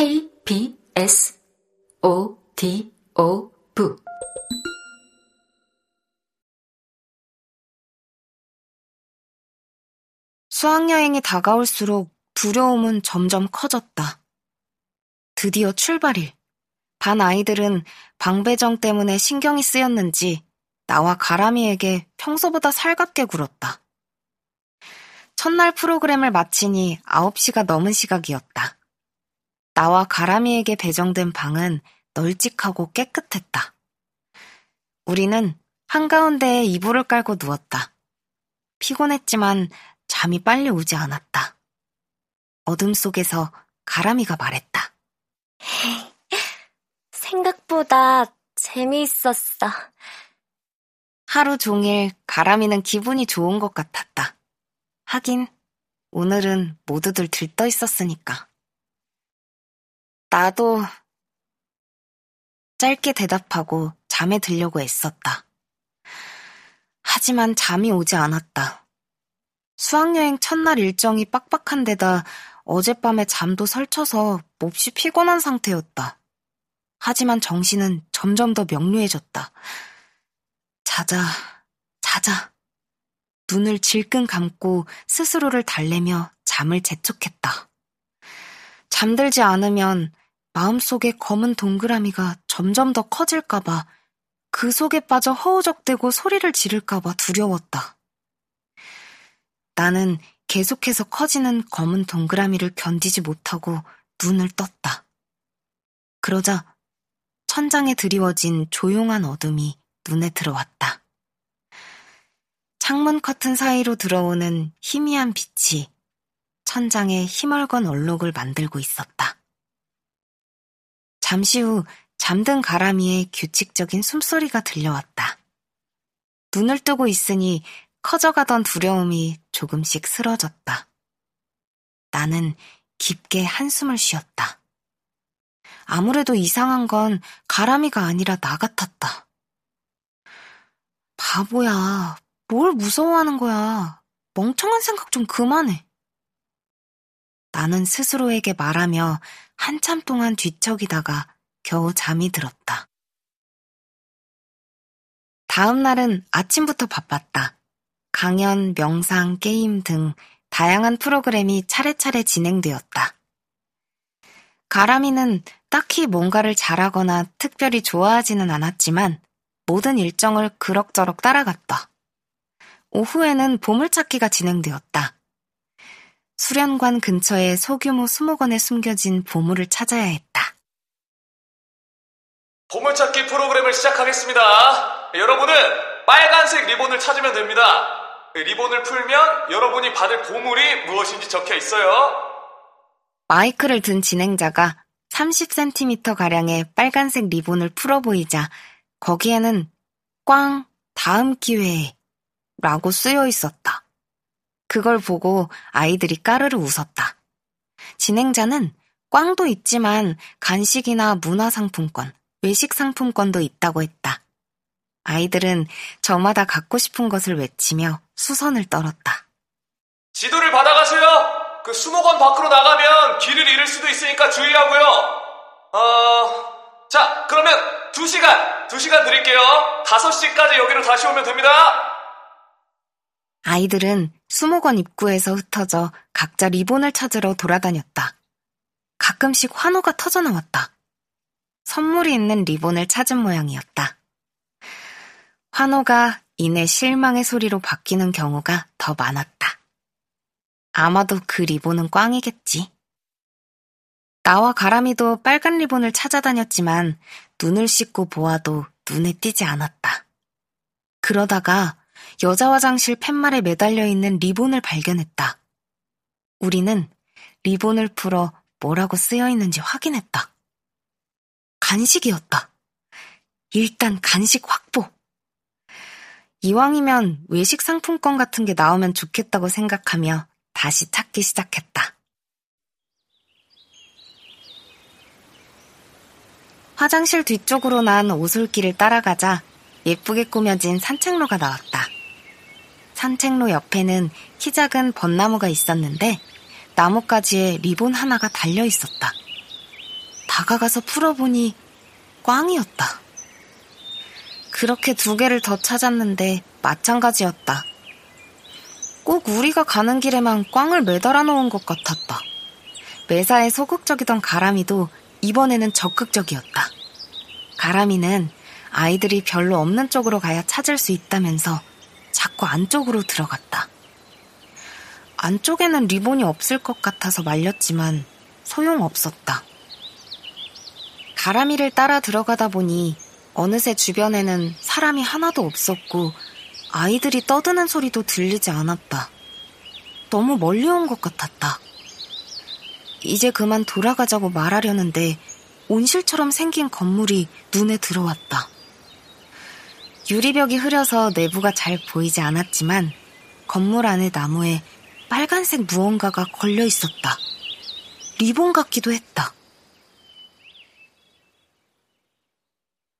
KBS ODO 부 수학여행이 다가올수록 두려움은 점점 커졌다. 드디어 출발일. 반 아이들은 방배정 때문에 신경이 쓰였는지 나와 가람이에게 평소보다 살갑게 굴었다. 첫날 프로그램을 마치니 9시가 넘은 시각이었다. 나와 가람이에게 배정된 방은 널찍하고 깨끗했다. 우리는 한가운데에 이불을 깔고 누웠다. 피곤했지만 잠이 빨리 오지 않았다. 어둠 속에서 가람이가 말했다. 생각보다 재미있었어. 하루 종일 가람이는 기분이 좋은 것 같았다. 하긴 오늘은 모두들 들떠 있었으니까. 나도 짧게 대답하고 잠에 들려고 애썼다. 하지만 잠이 오지 않았다. 수학여행 첫날 일정이 빡빡한 데다 어젯밤에 잠도 설쳐서 몹시 피곤한 상태였다. 하지만 정신은 점점 더 명료해졌다. 자자, 자자. 눈을 질끈 감고 스스로를 달래며 잠을 재촉했다. 잠들지 않으면 마음속에 검은 동그라미가 점점 더 커질까봐 그 속에 빠져 허우적대고 소리를 지를까봐 두려웠다. 나는 계속해서 커지는 검은 동그라미를 견디지 못하고 눈을 떴다. 그러자 천장에 드리워진 조용한 어둠이 눈에 들어왔다. 창문 커튼 사이로 들어오는 희미한 빛이 천장에 희멀건 얼룩을 만들고 있었다. 잠시 후 잠든 가람이의 규칙적인 숨소리가 들려왔다. 눈을 뜨고 있으니 커져가던 두려움이 조금씩 쓰러졌다. 나는 깊게 한숨을 쉬었다. 아무래도 이상한 건 가람이가 아니라 나 같았다. 바보야, 뭘 무서워하는 거야. 멍청한 생각 좀 그만해. 나는 스스로에게 말하며 한참 동안 뒤척이다가 겨우 잠이 들었다. 다음 날은 아침부터 바빴다. 강연, 명상, 게임 등 다양한 프로그램이 차례차례 진행되었다. 가람이는 딱히 뭔가를 잘하거나 특별히 좋아하지는 않았지만 모든 일정을 그럭저럭 따라갔다. 오후에는 보물찾기가 진행되었다. 수련관 근처의 소규모 수목원에 숨겨진 보물을 찾아야 했다. 보물찾기 프로그램을 시작하겠습니다. 여러분은 빨간색 리본을 찾으면 됩니다. 리본을 풀면 여러분이 받을 보물이 무엇인지 적혀 있어요. 마이크를 든 진행자가 30cm 가량의 빨간색 리본을 풀어 보이자 거기에는 꽝 다음 기회에 라고 쓰여 있었다. 그걸 보고 아이들이 까르르 웃었다. 진행자는 꽝도 있지만 간식이나 문화상품권, 외식상품권도 있다고 했다. 아이들은 저마다 갖고 싶은 것을 외치며 수선을 떨었다. 지도를 받아가세요. 그 수목원 밖으로 나가면 길을 잃을 수도 있으니까 주의하고요. 어, 자, 그러면 두 시간, 두 시간 드릴게요. 다섯 시까지 여기로 다시 오면 됩니다. 아이들은 수목원 입구에서 흩어져 각자 리본을 찾으러 돌아다녔다. 가끔씩 환호가 터져나왔다. 선물이 있는 리본을 찾은 모양이었다. 환호가 이내 실망의 소리로 바뀌는 경우가 더 많았다. 아마도 그 리본은 꽝이겠지. 나와 가람이도 빨간 리본을 찾아다녔지만 눈을 씻고 보아도 눈에 띄지 않았다. 그러다가 여자 화장실 팻말에 매달려 있는 리본을 발견했다. 우리는 리본을 풀어 뭐라고 쓰여 있는지 확인했다. 간식이었다. 일단 간식 확보. 이왕이면 외식 상품권 같은 게 나오면 좋겠다고 생각하며 다시 찾기 시작했다. 화장실 뒤쪽으로 난 오솔길을 따라가자 예쁘게 꾸며진 산책로가 나왔다. 산책로 옆에는 키 작은 벚나무가 있었는데 나뭇가지에 리본 하나가 달려 있었다. 다가가서 풀어보니 꽝이었다. 그렇게 두 개를 더 찾았는데 마찬가지였다. 꼭 우리가 가는 길에만 꽝을 매달아 놓은 것 같았다. 매사에 소극적이던 가람이도 이번에는 적극적이었다. 가람이는 아이들이 별로 없는 쪽으로 가야 찾을 수 있다면서 자꾸 안쪽으로 들어갔다. 안쪽에는 리본이 없을 것 같아서 말렸지만 소용없었다. 가람이를 따라 들어가다 보니 어느새 주변에는 사람이 하나도 없었고 아이들이 떠드는 소리도 들리지 않았다. 너무 멀리 온 것 같았다. 이제 그만 돌아가자고 말하려는데 온실처럼 생긴 건물이 눈에 들어왔다. 유리벽이 흐려서 내부가 잘 보이지 않았지만 건물 안의 나무에 빨간색 무언가가 걸려 있었다. 리본 같기도 했다.